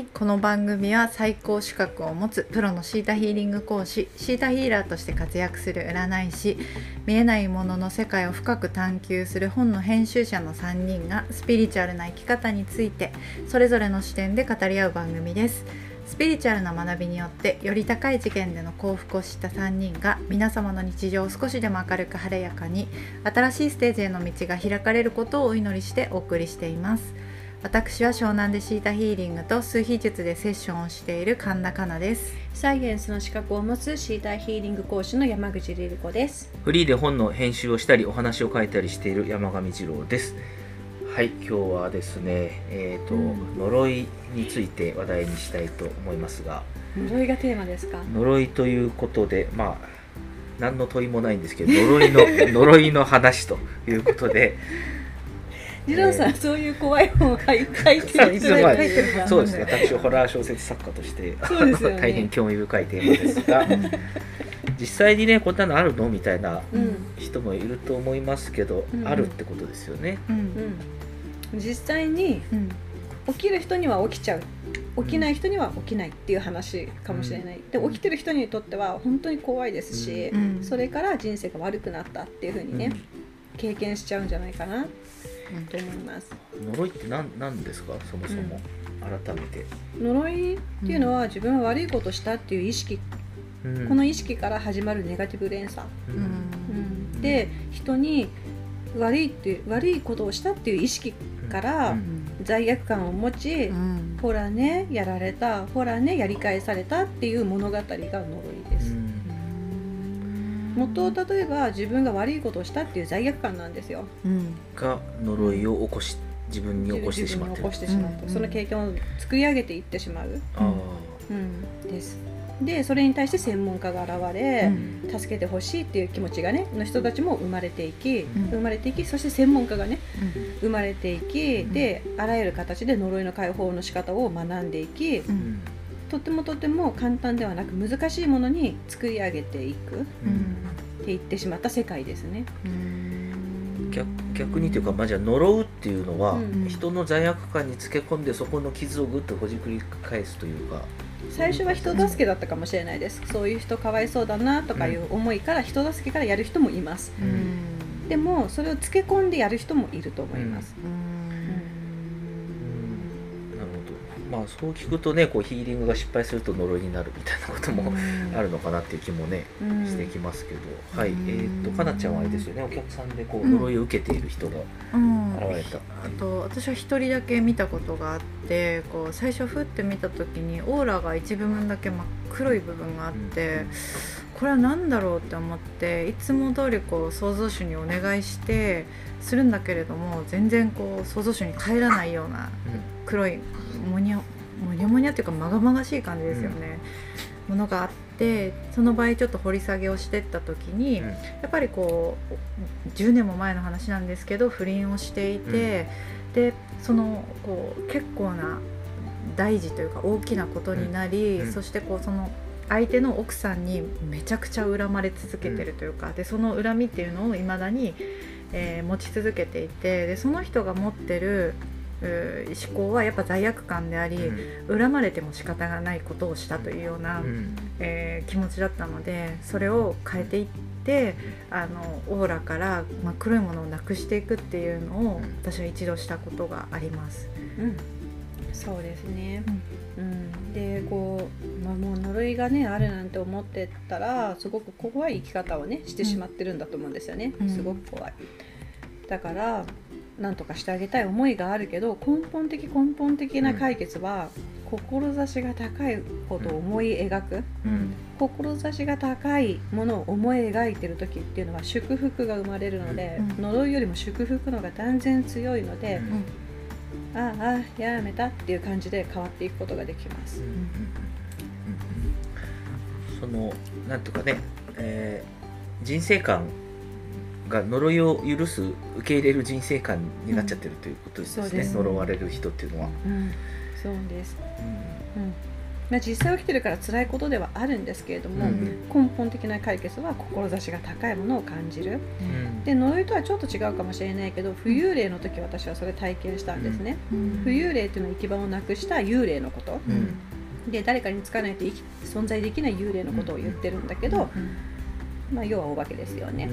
いこの番組は最高資格を持つプロのシータヒーリング講師シータヒーラーとして活躍する占い師見えないものの世界を深く探求する本の編集者の3人がスピリチュアルな生き方についてそれぞれの視点で語り合う番組です。スピリチュアルな学びによってより高い次元での幸福を知った3人が皆様の日常を少しでも明るく晴れやかに新しいステージへの道が開かれることをお祈りしてお送りしています。私は湘南でシータヒーリングと数秘術でセッションをしている神田香奈です。サイエンスの資格を持つシーターヒーリング講師の山口リリ子です。フリーで本の編集をしたりお話を書いたりしている山上二郎です。はい今日はですねえっ、と、うん。呪いについて話題にしたいと思いますが。呪いがテーマですか？呪いということでまあ何の問いもないんですけど呪いの 呪いの話ということでリロさん、そういう怖い本を書い書いてる人はい書いてるから。そうですね。私ホラー小説作家としてね。大変興味深いテーマですが。実際にねこんなのあるの？みたいなうん。人もいると思いますけど、うん。あるってことですよね。うん。うん。実際にうん。起きる人には起きちゃう。起きない人には起きないっていう話かもしれない、で起きてる人にとっては本当に怖いですし、うん。それから人生が悪くなったっていうふうにね、経験しちゃうんじゃないかなと思います。うん呪いって何何ですか？そもそも、改めて、呪いっていうのは自分は悪いことしたっていう意識、うん。この意識から始まるネガティブ連鎖、ううん。うん。で人に悪いって悪いことをしたっていう意識からうん。罪悪感を持ち、うん。ほらねやられたほらねやり返されたっていう物語が呪いです、元を例えば自分が悪いことをしたっていう罪悪感なんですよ。うん。が呪いを起こし自分に起こしてしまってる。自分に起こしてしまって、うん。その経験を作り上げていってしまう、あうん、です。でそれに対して専門家が現れ、助けてほしいっていう気持ちがねの人たちも生まれていき、ん。生まれていきそして専門家がね生まれていき、ん。であらゆる形で呪いの解放の仕方を学んでいき、とてもとても簡単ではなく難しいものに作り上げていくっうんて言ってしまった世界ですね。逆逆にというか、まあ、じゃあ呪うっていうのは、うん人の罪悪感につけ込んでそこの傷をぐっとほじくり返すというか。最初は人助けだったかもしれないです。そういう人かわいそうだなとかいう思いから人助けからやる人もいます。うん。でもそれをつけ込んでやる人もいると思います、なるまあそう聞くとねこうヒーリングが失敗すると呪いになるみたいなこともあるのかなっていう気もね、うん。してきますけど、はい、えうん。ーっとかなちゃんはあれですよね。お客さんでこううん呪いを受けている人がうん。現れた、あと私は一人だけ見たことがあってこう最初ふって見た時にオーラが一部分だけ真っ黒い部分があって、これは何だろうって思っていつも通りこう創造主にお願いしてするんだけれども全然こう創造主に帰らないような黒いモニャモニャモニャっていうかまがまがしい感じですよね、ものがあってその場合ちょっと掘り下げをしてった時に、うん。やっぱりこう10年も前の話なんですけど不倫をしていて、でそのこう結構な大事というか大きなことになり、うん。うん。そしてこうその相手の奥さんにめちゃくちゃ恨まれ続けてるというか、でその恨みっていうのをいまだに、えー持ち続けていてでその人が持ってる思考はやっぱ罪悪感であり、恨まれても仕方がないことをしたというような、うん。えー気持ちだったのでそれを変えていってあのオーラから真っ黒いものをなくしていくっていうのをうん。私は一度したことがあります。うん。そうですね、うん、でこう、まあ、もう呪いがねあるなんて思ってたらすごく怖い生き方をねしてしまってるんだと思うんですよね、うん。すごく怖い。だから何とかしてあげたい思いがあるけど根本的根本的な解決は、志が高いことを思い描く、うん。志が高いものを思い描いてる時っていうのは祝福が生まれるので、うん。呪いよりも祝福の方が断然強いので、うん。あああやめたっていう感じで変わっていくことができます。そのなんとかね、えー人生観が呪いを許す受け入れる人生観になっちゃってるということですね、そうです呪われる人っていうのは、うん、そうです。うん、まあ、実際起きてるから辛いことではあるんですけれども、うん。根本的な解決は志が高いものを感じる。うん。で呪いとはちょっと違うかもしれないけど浮遊霊の時私はそれ体験したんですね、うん。浮遊霊っていうのは行き場をなくした幽霊のこと。うん。で誰かにつかないと存在できない幽霊のことを言ってるんだけど、まあ、要はお化けですよね、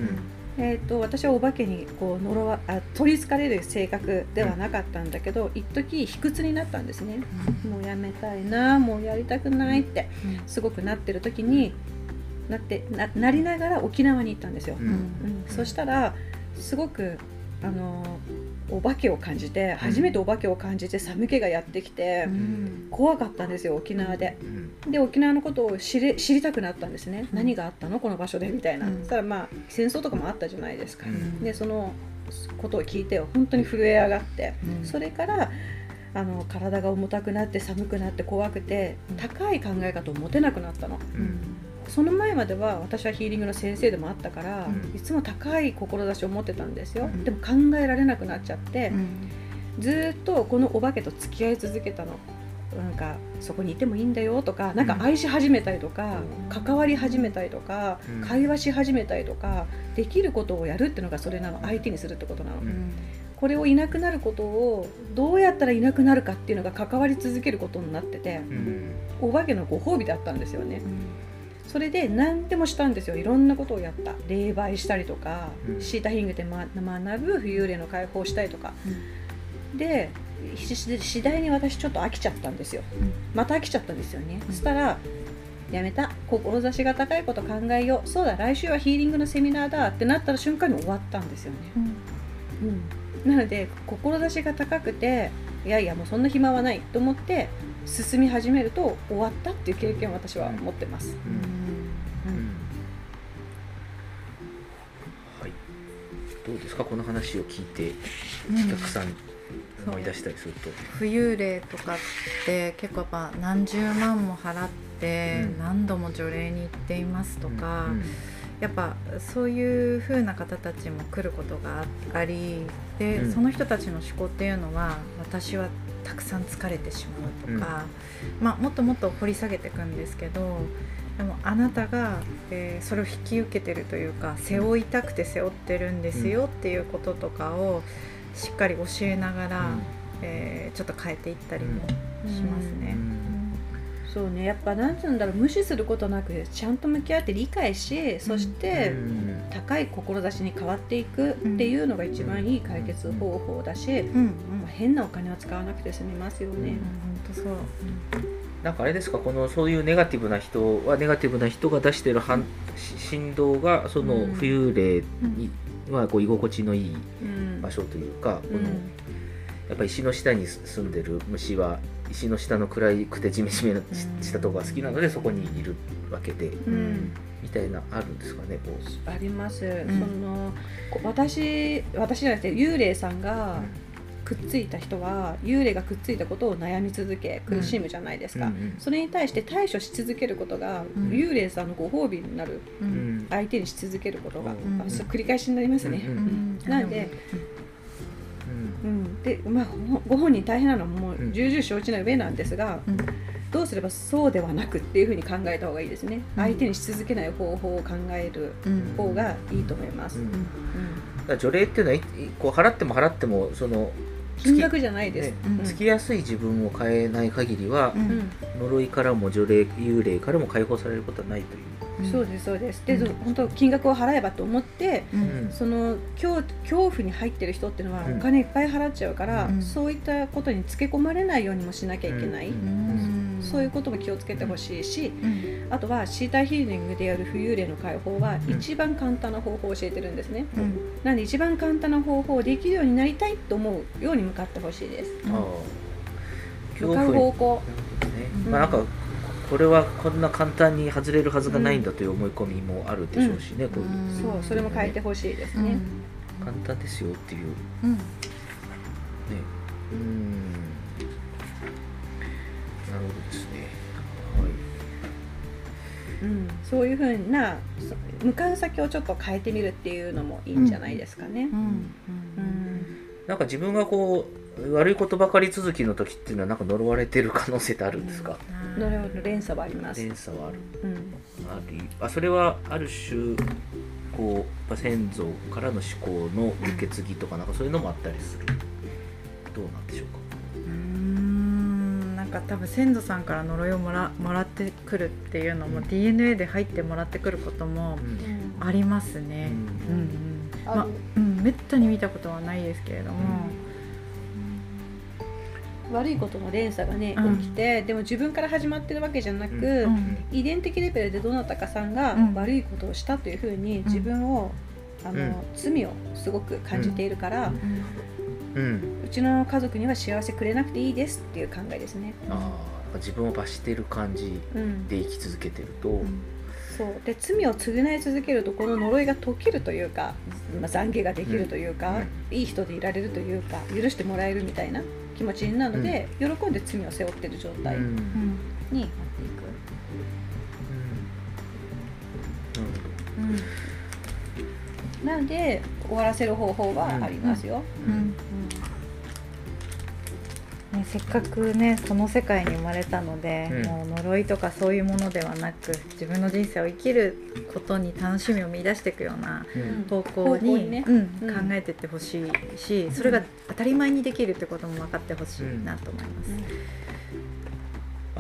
えー、と私はお化けにこう呪わあ取りつかれる性格ではなかったんだけど、一時卑屈になったんですね。もうやめたいなもうやりたくないってすごくなってる時になってななりながら沖縄に行ったんですよ、うん。うん。そしたらすごくあのお化けを感じて初めてお化けを感じて寒気がやってきて、うん。怖かったんですよ沖縄で。うん。で沖縄のことを知れ知りたくなったんですね、うん。何があったの？この場所でみたいな、うん。そしたらまあ戦争とかもあったじゃないですか、うん。でそのことを聞いて本当に震え上がって、うん。それからあの体が重たくなって寒くなって怖くてうん。高い考え方を持てなくなったの。うんその前までは私はヒーリングの先生でもあったから、うん。いつも高い志を持ってたんですよ、うん。でも考えられなくなっちゃって、ずーっとこのお化けと付き合い続けたの。なんかそこにいてもいいんだよとかなんか愛し始めたりとか、うん。関わり始めたりとか、うん。会話し始めたりとかできることをやるっていうのがそれなの相手にするってことなの、うん。これをいなくなることをどうやったらいなくなるかっていうのが関わり続けることになっててうん。お化けのご褒美だったんですよねそれで何でもしたんですよ。いろんなことをやった。霊媒したりとか、うん。シータヒングでま学ぶ浮遊霊の解放したりとか。でしし次第に私ちょっと飽きちゃったんですよ。また飽きちゃったんですよね、うん。そしたらやめた。志が高いこと考えよう。そうだ来週はヒーリングのセミナーだってなった瞬間に終わったんですよね、なので志が高くていやいやもうそんな暇はないと思って進み始めると終わったっていう経験を私は持ってます、うんうんどうですか？この話を聞いてお客さん思い出したりすると。浮遊霊とかって結構やっぱ何十万も払ってうん。何度も除霊に行っていますとか、うん。やっぱそういう風な方たちも来ることがありで、うん。その人たちの思考っていうのは私はたくさん疲れてしまうとか、まあ、もっともっと掘り下げていくんですけどでもあなたが、えーそれを引き受けてるというか背負いたくて背負ってるんですよっていうこととかをしっかり教えながら、えーちょっと変えていったりもしますね。そうね。やっぱなんて言うんだろう。無視することなくちゃんと向き合って理解しそしてうん。高い志に変わっていくっていうのが一番いい解決方法だし、うん。変なお金は使わなくて済みますよね。うん。本当そう、なんかあれですか？このそういうネガティブな人はネガティブな人が出してる反し振動がそのうん。浮遊霊にはこう居心地のいいうん。場所というか、このうん。やっぱ石の下に住んでる虫は石の下の暗くてジメジメしたところが好きなのでそこにいるわけでうん。みたいなあるんですかねこうあります、ん。そのこ私私じゃなくて幽霊さんがくっついた人は幽霊がくっついたことを悩み続け苦しむじゃないですか、うんうんそれに対して対処し続けることが、うん。幽霊さんのご褒美になるううん。ん相手にし続けることが、うん。あそう繰り返しになりますね、うんうんなんで、うん。うん、でまあごご本人大変なのはもううん。重々承知の上なんですが、うん。どうすればそうではなくっていうふうに考えた方がいいですね、うん。相手にし続けない方法を考えるうん。方がいいと思います、除霊っていうのはこう払っても払ってもその金額じゃないです、ねうん。つきやすい自分を変えない限りはう、うん。ん呪いからも除霊幽霊からも解放されることはないという。そうですそうです。で、うん。本当金額を払えばと思ってうん。うんその恐恐怖に入ってる人っていうのはうん。お金いっぱい払っちゃうから、うん。そういったことにつけ込まれないようにもしなきゃいけない、うん。うんそういうことも気をつけてほしいし、うん。あとはシーターヒーリングでやる浮遊霊の解放はうん。一番簡単な方法を教えてるんですね、うん。なので一番簡単な方法をできるようになりたいと思うように向かってほしいです。向かう方向。まあなんかこれはこんな簡単に外れるはずがないんだという思い込みもあるでしょうしね、こういう。うんそうそれも変えてほしいですね、うん。簡単ですよっていう。ねうん。うんなるほどですね。うん。そういうふうなそ向かう先をちょっと変えてみるっていうのもいいんじゃないですかね。う、ん。うん。なんか自分がこう悪いことばかり続きの時っていうのはなんか呪われてる可能性ってあるんですか、あ呪いの連鎖はあります。連鎖はある。うん、ありあそれはある種こうまあ先祖からの思考の受け継ぎとかなんかそういうのもあったりする。どうなんでしょうか？なんか多分先祖さんから呪いをもらもらってくるっていうのも、うん。DNA で入ってもらってくることもありますね。ううんんうん。まある。うん、めったに見たことはないですけれども、悪いことの連鎖がねうん。起きて、でも自分から始まってるわけじゃなく、うん。遺伝的レベルでどなたかさんがうん。悪いことをしたというふうに自分を、あのうん。罪をすごく感じているから、ううんちの家族には幸せくれなくていいですっていう考えですね。ああ自分を罰してる感じうん、で生き続けてると、うん。そう。で罪を償い続けるとこの呪いが解けるというか、まあ、懺悔ができるというか、いい人でいられるというか許してもらえるみたいな気持ちになるので、喜んで罪を背負ってる状態うん。にうんなっていく。うん。なので終わらせる方法はありますよ。ほどうんね、せっかくねその世界に生まれたので、うん。もう呪いとかそういうものではなく自分の人生を生きることに楽しみを見出していくようなうん。方向にうんうん。考えていってほしいしそれが当たり前にできるってことも分かってほしいなと思います。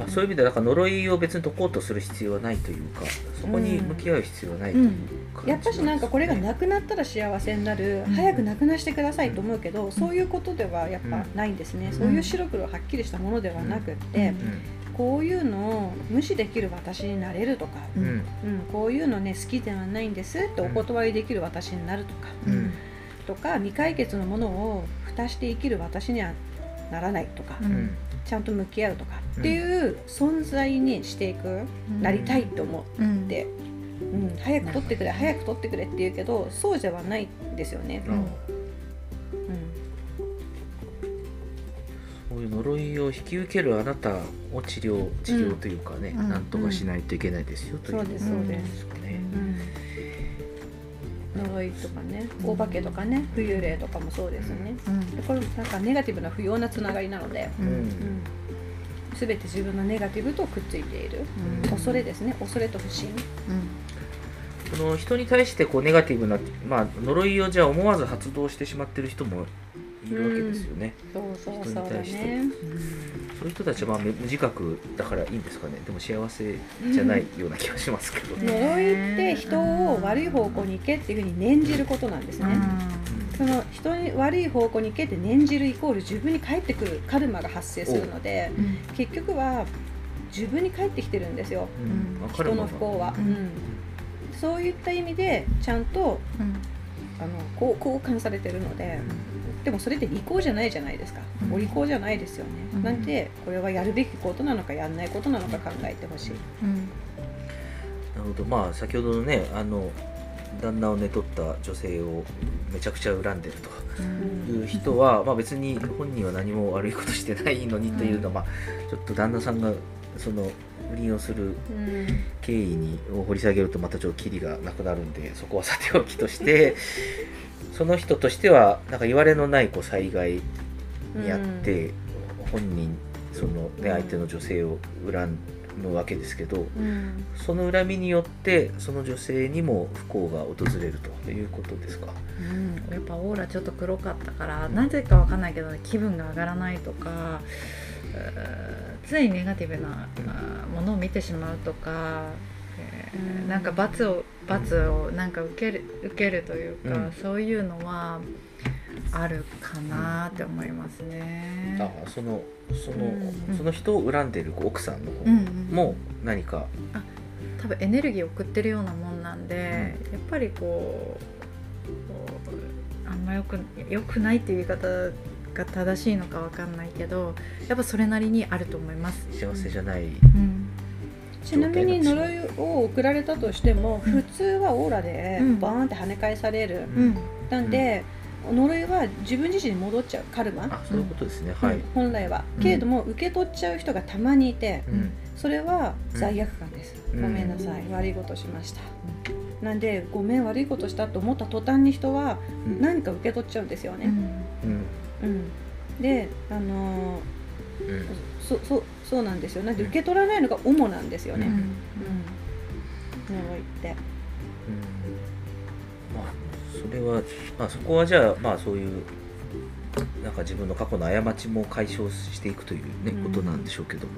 あそういう意味ではなんか呪いを別に解こうとする必要はないというかそこに向き合う必要はないという感じやっぱしなんかこれがなくなったら幸せになる、うん。早くなくなしてくださいと思うけど、そういうことではやっぱないんですね、そういう白黒はっきりしたものではなくって、うん。こういうのを無視できる私になれるとか、うん。うん。うん、こういうのね好きではないんですってお断りできる私になるとか、うん。とか未解決のものを蓋して生きる私にはならないとか、うんうんちゃんと向き合うとかうんっていう存在にしていく、なりたいと思うんって、うん、早く取ってくれ早く取ってくれって言うけどそうではないんですよね。あうん。そういう呪いを引き受けるあなたを治療治療というかね、うん。なんとかしないといけないですよというそうですそうです。ですかね。うん、呪いとかねお化けとかね浮遊霊とかもそうですよね。でこれなんかネガティブな不要なつながりなので、ううん。んうん、全て自分のネガティブとくっついている、うん。恐れですね。恐れと不信。その人に対してこうネガティブな、まあ、呪いをじゃあ思わず発動してしまってる人もいるわけですよね。そうそうそうだ人に対してね。そういう人たちはまあ無自覚だからいいんですかね。でも幸せじゃないような気がしますけど。うん。呪いって人を悪い方向に行けっていうふうに念じることなんですね。その人に悪い方向に行けって念じるイコール自分に返ってくるカルマが発生するので結局は自分に返ってきてるんですよ。人もの不幸は、ううん。んそういった意味でちゃんとうん。あのこう交換されてるのででもそれって利口じゃないじゃないですか、うん。お利口じゃないですよね、うん。なんでこれはやるべきことなのかやらないことなのか考えてほしい、うん。なるほど。まあ先ほどのねあの旦那を寝取った女性をめちゃくちゃ恨んでるとうん。いう人は、まあ、別に本人は何も悪いことしてないのにというのは、まあ、ちょっと旦那さんがその不倫をするうん。経緯にを掘り下げるとまたちょっとキリがなくなるんでそこはさておきとしてその人としてはなんか言われのないこう災害にあって、本人その、ね、相手の女性を恨むわけですけどうん。その恨みによってその女性にも不幸が訪れるということですか？うん。やっぱオーラちょっと黒かったからなぜかわかんないけど気分が上がらないとか常にネガティブなものを見てしまうとか、えーうん。なんか罰を罰をなんか受ける受けるというか、うん。そういうのはあるかなって思いますね。あそのその,、うんその人を恨んでる奥さんのうん方うん。も何か、多分エネルギーを送ってるようなもんなんで、やっぱりこうこうあんまよくよくないっていう言い方が正しいのかわかんないけどやっぱそれなりにあると思います。幸せじゃない、うんちなみに呪いを送られたとしても、うん。普通はオーラでうん。バーンって跳ね返される、うん。なんで、呪いは自分自身に戻っちゃうカルマ、あそういうことですね、うん。はい、本来は、うん。けれども受け取っちゃう人がたまにいて、うん。それは罪悪感です、うん。ごめんなさい。悪いことしました、なんでごめん悪いことしたと思った途端に人はうん。何か受け取っちゃうんですよね、うん。うん。うん。であのーそそそうなんですよなん。で受け取らないのが主なんですよね、うん。うん。呪いって。まあそれはまあそこはじゃあまあそういうなんか自分の過去の過ちも解消していくというね、うん。ことなんでしょうけども、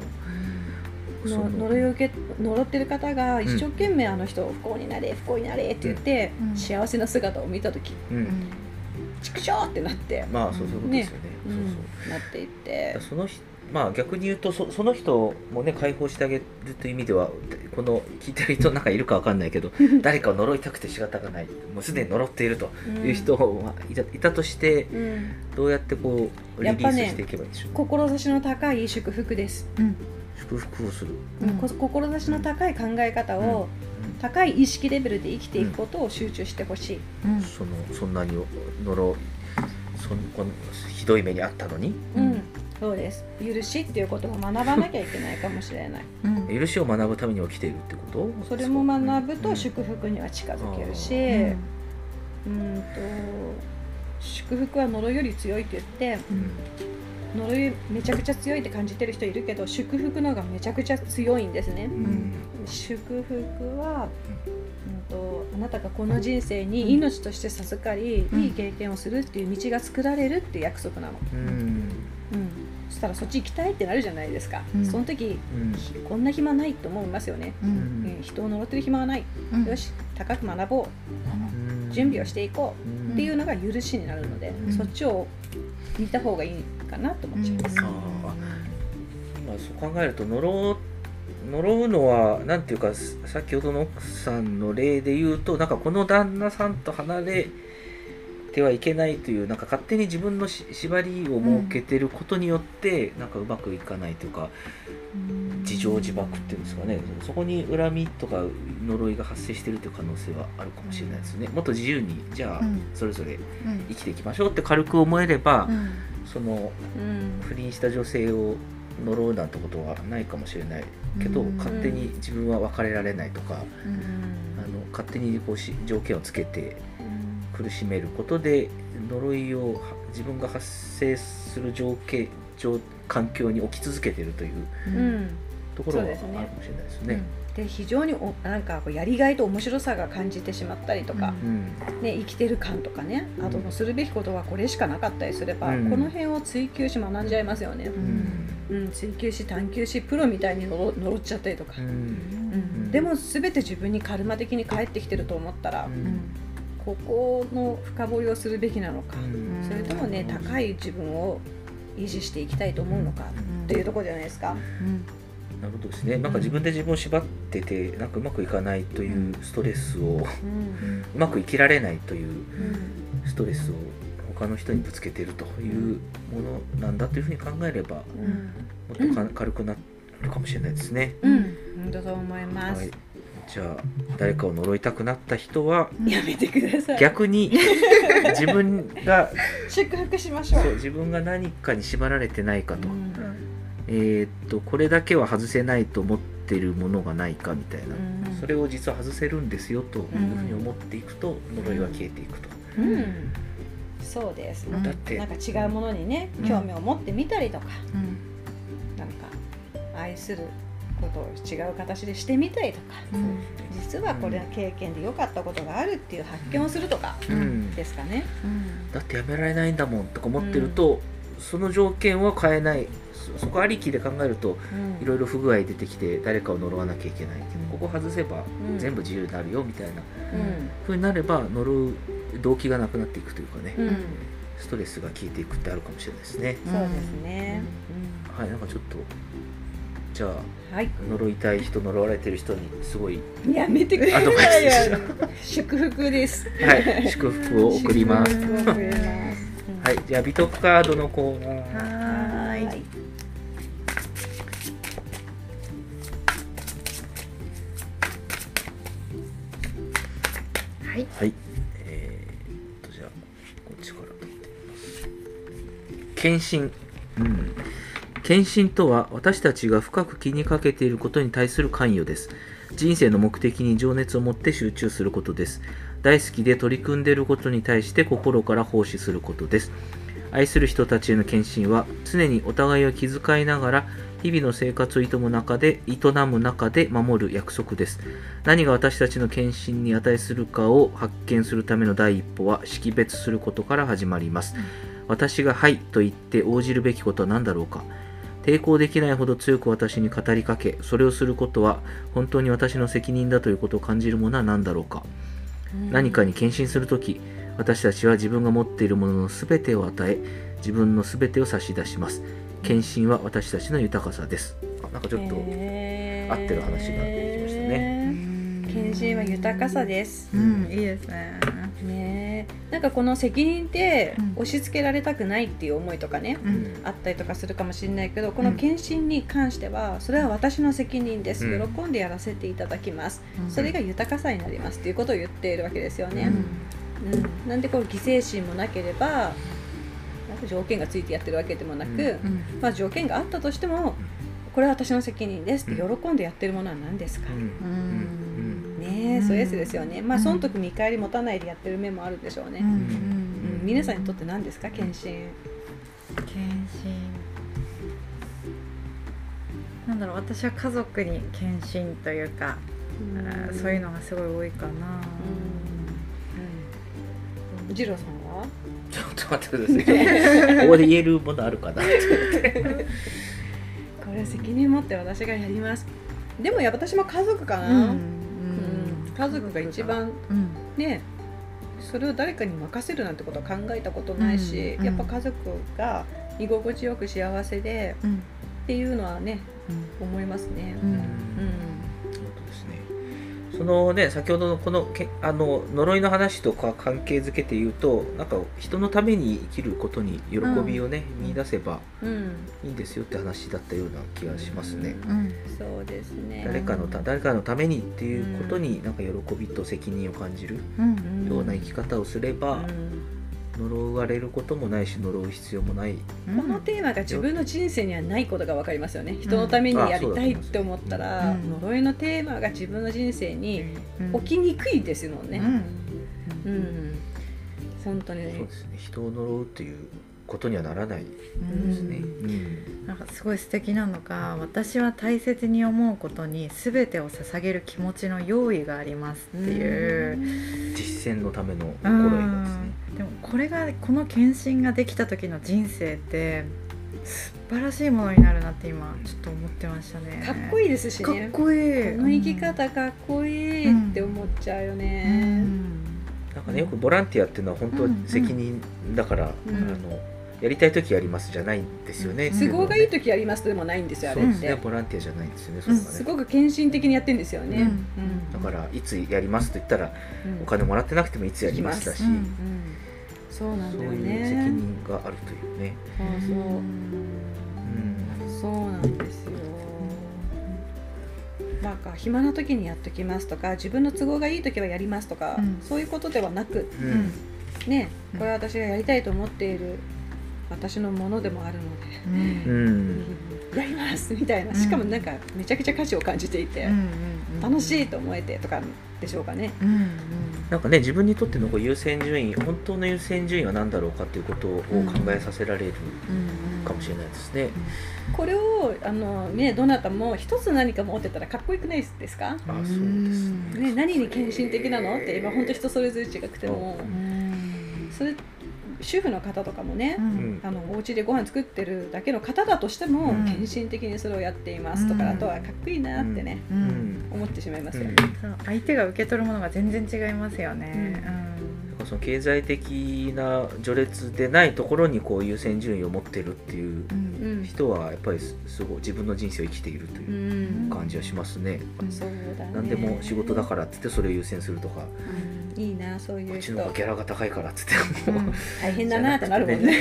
そのの呪いを受け呪ってる方が一生懸命あの人を不幸になれ不幸になれって言って、うん。幸せな姿を見た時うん。ってなって、まあそうそういうことですよね。うんそうそう。なっていって。その人まあ逆に言うとそその人もね解放してあげるという意味ではこの聞いてる人なんかいるかわかんないけど誰かを呪いたくて仕方がないもうすでに呪っているという人はいたいたとしてうんどうやってこうリリやっぱねースしていけばいいんでしょう、志の高い祝福です、うん祝福をする、うんこ志の高い考え方を、高い意識レベルで生きていくことを集中してほしい、うんそのそんなに呪いそんこのひどい目にあったのにうんそうです。許しっていうことを学ばなきゃいけないかもしれない。うん。許しを学ぶために起きているってこと？それも学ぶとうん。祝福には近づけるし、うんうんと祝福は呪いより強いって言ってうん。呪いめちゃくちゃ強いって感じてる人いるけど祝福の方がめちゃくちゃ強いんですね。うん。祝福は、うん、とあなたがこの人生に命として授かり、うん。いい経験をするっていう道が作られるっていう約束なの、うんしたらそっち行きたいってなるじゃないですか、うん。その時うん。こんな暇ないと思いますよね、ううん。うん、人を呪ってる暇はない、うん。よし高く学ぼう。うん。準備をしていこううんっていうのが許しになるので、うん。そっちを見た方がいいかなと思っちゃいます、あまあ、そう考えると呪う呪うのはなんていうかす先ほどの奥さんの例で言うとなんかこの旦那さんと離れてはいけないというなんか勝手に自分のし縛りを設けてることによって、なんかうまくいかないというか自情自爆っていうんですかね。そこに恨みとか呪いが発生してるという可能性はあるかもしれないですね。もっと自由にじゃあうん。それぞれうん生きていきましょうって軽く思えれば、うん。そのうん。不倫した女性を呪うなんてことはないかもしれないけど、うん。勝手に自分は別れられないとか、うん。あの勝手にこうし条件をつけて苦しめることで呪いをは自分が発生する条件状環境に置き続けているというううん。んところはあるそうですねかもしれないですね。で非常におなんかこうやりがいと面白さが感じてしまったりとか、うん。ね、生きてる感とかねあともうするべきことはこれしかなかったりすれば、うん。この辺を追求し学んじゃいますよね。う、うん。うん、追求し探求しプロみたいに呪呪っちゃったりとか。う、ん。うん。でも全て自分にカルマ的に返ってきてると思ったら、うんここの深掘りをするべきなのか、うん。それともね高い自分を維持していきたいと思うのかうん。っていうところじゃないですか。うん。なるほどですね。なんか自分で自分を縛っててなんかうまくいかないというストレスをうん。うまく生きられないといううん。ストレスを他の人にぶつけているというものなんだというふうに考えればもうん。っとか軽くなるかもしれないですね。うん、本当そう思います。はい、じゃあ誰かを呪いたくなった人はやめてください。逆に 自分が祝福しましょう。そう自分が何かに縛られてないかと,、うん。えーっとこれだけは外せないと思ってるものがないかみたいな、うん。それを実は外せるんですよというふうに思っていくと呪いは消えていくと。うん、そうです。うん。だってなんか違うものにね、うん。興味を持ってみたりとか、うん。なんか愛することを違う形でしてみたりとか、うん。実はこれは経験で良かったことがあるっていう発見をするとかうん。ですかね。うん。だってやめられないんだもんとか思ってると、その条件は変えない。そそこありきで考えるとうん。いろいろ不具合出てきて誰かを呪わなきゃいけないけどここ外せばうん。全部自由になるよみたいなうん。風になれば呪う動機がなくなっていくというかね、うん。ストレスが消えていくってあるかもしれないですね。そうですね。はいなんかちょっとじゃあうんはい。呪いたい人呪われてる人にすごいやめてくだアドバさいイスしよ。祝福です。はい祝福を送ります。はいじゃあ美徳カードのコーナー。はーいはい。はいはい。えー、っと、じゃあ、こっちから取ってみます。献身。うん。献身とは、私たちが深く気にかけていることに対する関与です。人生の目的に情熱を持って集中することです。大好きで取り組んでいることに対して心から奉仕することです。愛する人たちへの献身は常にお互いを気遣いながら日々の生活を営む中で営む中で守る約束です何が私たちの献身に値するかを発見するための第一歩は識別することから始まります、私が「はい」と言って応じるべきことは何だろうか抵抗できないほど強く私に語りかけそれをすることは本当に私の責任だということを感じるものは何だろうか、何かに献身するとき私たちは自分が持っているものの全てを与え自分の全てを差し出します。献身は私たちの豊かさです。あなんかちょっと合ってる話が出てきました。ね献身は豊かさです。うん、いいですね。ねなんかこの責任って押し付けられたくないっていう思いとかね、うん。あったりとかするかもしれないけどこの献身に関してはそれは私の責任です、うん。喜んでやらせていただきます、うん。それが豊かさになりますっていうことを言っているわけですよね、うん。うん。なんでこう犠牲心もなければ条件がついてやってるわけでもなく、まあ、条件があったとしてもこれは私の責任ですって喜んでやってるものは何ですか、うん。うんね。えそういうやつですよね。まあ損得見返り持たないでやってる面もあるでしょうね、うんうん皆さんにとって何ですか？献身。献身。なんだろう私は家族に献身というか、あーそういうのがすごい多いかな、うん。次郎さんは？ちょっと待ってください。ここで言えるものあるかな これ責任持って私がやります。でもや私も家族かな、うんうん家族が一番うん。ねそれを誰かに任せるなんてことは考えたことないし、うん。やっぱ家族が居心地よく幸せでうん。っていうのはね思いますね。うんそのね先ほどのこのけあの呪いの話とか関係づけて言うとなんか人のために生きることに喜びをね、見出せばうん。いいんですよって話だったような気がしますね、うん。そうですね。誰かのた誰かのためにっていうことになんか喜びと責任を感じるうんような生き方をすれば、呪われることもないし呪う必要もない、このテーマが自分の人生にはないことが分かりますよね。人のためにやりたいって思ったら、うん。呪いのテーマが自分の人生にうん。起きにくいですもんね。うん。うん、本当にね。そうですね。人を呪うっていうことにはならないですね、うん。なんかすごい素敵なのが私は大切に思うことに全てを捧げる気持ちの用意がありますっていう、実践のためのう心得がですね。ん。でもこれがこの献身ができた時の人生って素晴らしいものになるなって今ちょっと思ってましたね。かっこいいですしかっね。こいい。この生き方かっこいいって思っちゃうようね。ん。なんかねよくボランティアっていうのは本当は責任だから、うん。あのやりたい時やりますじゃないんですよね、うん都合がいい時やりますでもないんで。すよあれっそうですね。て。ボランティアじゃないんですよねそれがね、すごく献身的にやってるんですよね。うん。うん。だからいつやりますと言ったらうん。お金もらってなくてもいつやりますだし、うん。うん。そうなんそうだよいう責ね。任があるというね、そうそう。うん。そうなんですよ。なんか暇な時にやっときますとか自分の都合がいい時はやりますとか、うん。そういうことではなくねうん。これは私がやりたいと思っている私のものでもあるので、うん。うん。やりますみたいな。しかもなんかめちゃくちゃ価値を感じていて、楽しいと思えてとかでしょうかね。うんうんなんかね自分にとってのこう優先順位本当の優先順位は何だろうかということを考えさせられるうんかもしれないですね。これをあの、ね、どなたも一つ何か持ってたらかっこよくないですか、あそうですね、何に献身的なの？って今本当人それぞれ違くても。うん。それ主婦の方とかもね、ううん。んあのお家でご飯作ってるだけの方だとしても、うん。献身的にそれをやっていますとか、うんあとはかっこいいなってね、ううん。ん思ってしまいますよ。ね。相手が受け取るものが全然違いますよね。その経済的な序列でないところにこう優先順位を持ってるっていう人はやっぱりすすごい自分の人生を生きているとういうん。感じはしますね。そうだね。何でも仕事だからっつってそれを優先するとか、いいなそういう人。こっちの方がギャラが高いからっつって。も、大変だなってなるもんね。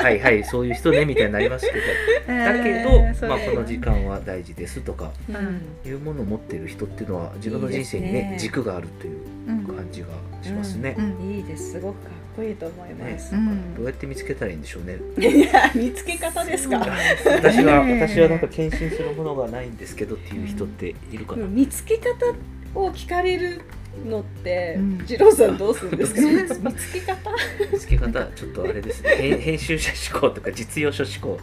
はいはいそういう人ねみたいになりますけど。だけど、えーそうまあ、この時間は大事ですとかうん。いうものを持っている人っていうのは自分の人生にねね。軸があるといううん感じがしますね。うん。いいです。すごくかっこいいと思います。うん。どうやって見つけたらいいんでしょうね。いや見つけ方ですか。私はね私はなんか献身するものがないんですけどっていう人っているかな。見つけ方を聞かれるのって、うん。二郎さんどうするんですか？見つけ方？見つけ方ちょっとあれですね。編 編集者思考とか実用書思考。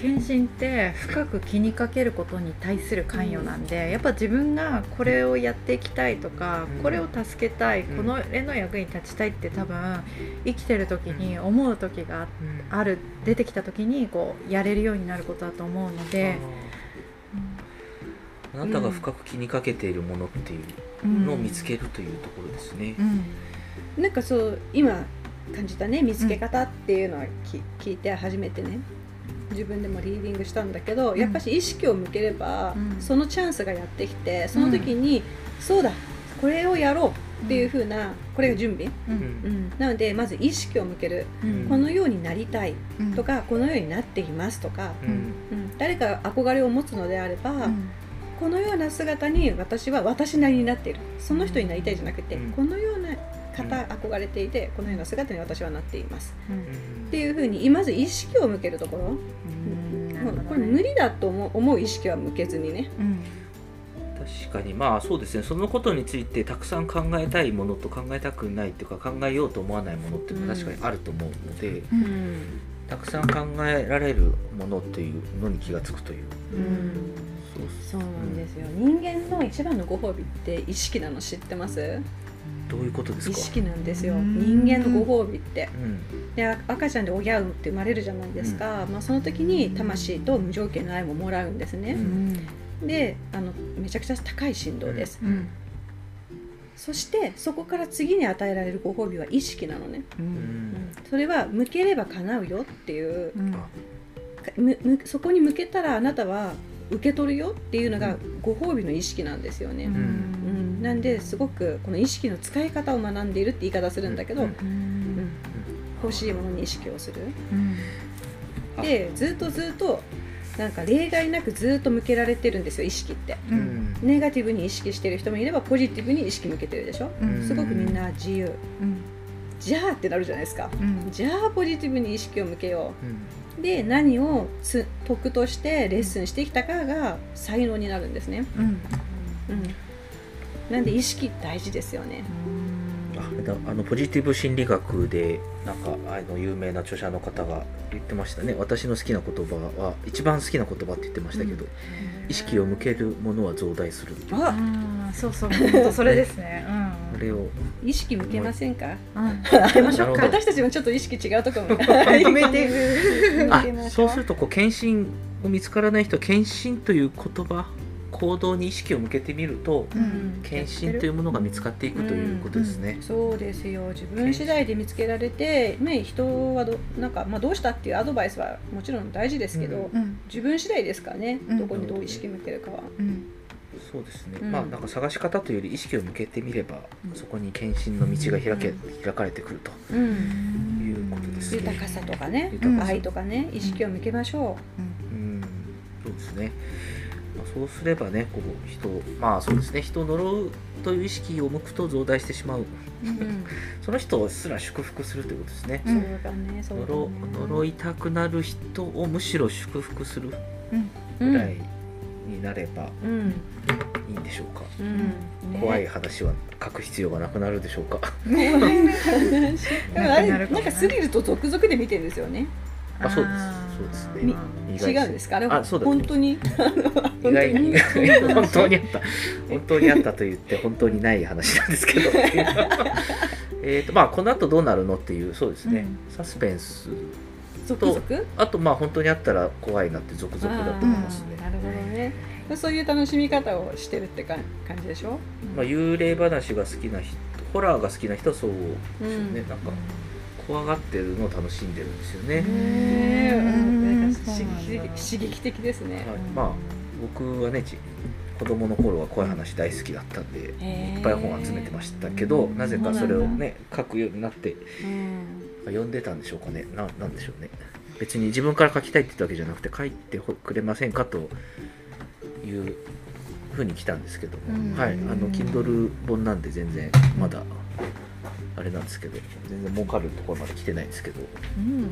検診って深く気にかけることに対する関与なんで、やっぱ自分がこれをやっていきたいとか、うん。これを助けたい、うん。この絵の役に立ちたいって多分生きてる時に思う時がある出てきた時にこうやれるようになることだと思うので、あなたが深く気にかけているものっていううんのを見つけるというところですね。う。ん。なんかそう今感じたね見つけ方っていうのはき、聞いて初めてね。自分でもリーディングしたんだけど、ん。やっぱし意識を向ければ、うん。そのチャンスがやってきてその時に、そうだこれをやろうっていう風なこれが準備、ううん。うん。なのでまず意識を向ける、うん。このようになりたいうん。とか、このようになっていますとか、うん。うん。誰かが憧れを持つのであれば、うんこのような姿に私は私なりになっている。その人になりたいじゃなくて、うん。このような方憧れていてこのような姿に私はなっています。うん。っていうふうにまず意識を向けるところ、うん。これ無理だと思う意識は向けずにね。うん。確かに。まあそうですね。そのことについてたくさん考えたいものと考えたくないっていうか考えようと思わないものっていうのは確かにあると思うので、うん。たくさん考えられるものっていうのに気がつくという。そうそうなんですよ、人間の一番のご褒美って意識なの知ってます？どういうことですか？意識なんですよ。うん。人間のご褒美って。うん。であ赤ちゃんで親って生まれるじゃないですか、まあ、その時に魂と無条件の愛ももらうんですね、であのめちゃくちゃ高い振動です、うん。そしてそこから次に与えられるご褒美は意識なのね、ううんん。それは向ければ叶うよっていう。うん。あ。むむそこに向けたらあなたは受け取るよっていうのがご褒美の意識なんですよね、うん。なんですごくこの意識の使い方を学んでいるって言い方するんだけど、うん。うん。欲しいものに意識をする。うん。あでずっとずっとなんか例外なくずっと向けられてるんですよ意識って。ううん。んネガティブに意識してる人もいればポジティブに意識向けてるでしょ？うん。すごくみんな自由。うん。じゃあってなるじゃないですか。うん。じゃあポジティブに意識を向けよう。ん。うで何をつ得としてレッスンしてきたかが才能になるんですね、うん。うん、なんで意識大事ですよね。あのポジティブ心理学でなんかあの有名な著者の方が言ってましたね。私の好きな言葉は一番好きな言葉って言ってましたけど、意識を向けるものは増大するあそうそう本当それですねこれを。意識向けませんか？うん。うん行きましょうか。私たちもちょっと意識違うところ。そうするとこう検診を見つからない人は検診という言葉行動に意識を向けてみるとうん。検診というものが見つかっていくということですね。そうですよ。自分次第で見つけられて、ね、人はどなんか、まあ、どうしたっていうアドバイスはもちろん大事ですけど、うん。うん。自分次第ですからね、うん。どこにどう意識向けるかは。うんそうですね、うん。まあなんか探し方というより意識を向けてみれば、うん。そこに検診の道が開け、うん。開かれてくるとうん。いうことですね。豊かさとかね、愛とかね意識を向けましょう。ん。そうですね、まあ、そうすればねこう人まあそうですね。人を呪うという意識を向くと増大してしまう。う、うん。その人すら祝福するということですね、うんそうだねそうだ呪ね。呪いたくなる人をむしろ祝福するうん。ぐらいになればうん。いいんでしょうか、うん。ね。怖い話は書く必要がなくなるでしょうか？怖い話。でもあれなんかスリルと続々で見てるんですよね。あそうです。そうですね。違うんですか？あれあそうだと思います本当に？意外。に 本当にあった。本当にあったと言って本当にない話なんですけど。えーとまあこの後どうなるのっていうそうですね、サスペンス続々？あとまあ本当にあったら怖いなって続々だと思いますね。なるほどね。そういう楽しみ方をしてるってか感じでしょ？まあ、幽霊話が好きな人ホラーが好きな人はそうでしょうね、うん。なんか怖がってるのを楽しんでるんですよね、刺激的ですね。はい、まあ僕はねち子供の頃は怖い話大好きだったんで、いっぱい本集めてましたけどなぜかそれをね書くようになってうん。読んでたんでしょうかね。ななんでしょうね。別に自分から書きたいって言ったわけじゃなくて書いてくれませんかというふうに来たんですけども、うん。はい。あの Kindle 本なんで全然まだあれなんですけど全然儲かるところまで来てないんですけど。うん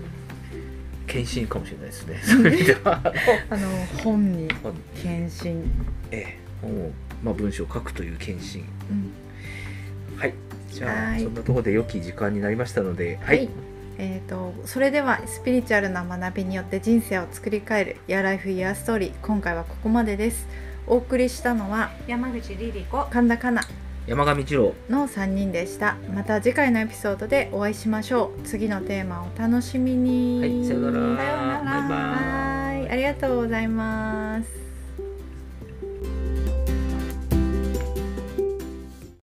検診かもしれないですね。そういう意味では。あの本に本検診。ええ。本を、まあ、文章を書くという検診。うん。はい。じゃはい。あそんなところで良き時間になりましたのでははい。い、えー、とそれではスピリチュアルな学びによって人生を作り変える「Your Life Your Story」今回はここまでです。お送りしたのは山口リリ子神田かな山上二郎。の3人でした。また次回のエピソードでお会いしましょう。次のテーマをお楽しみに。はいさようなら。バイバイ。はいありがとうございます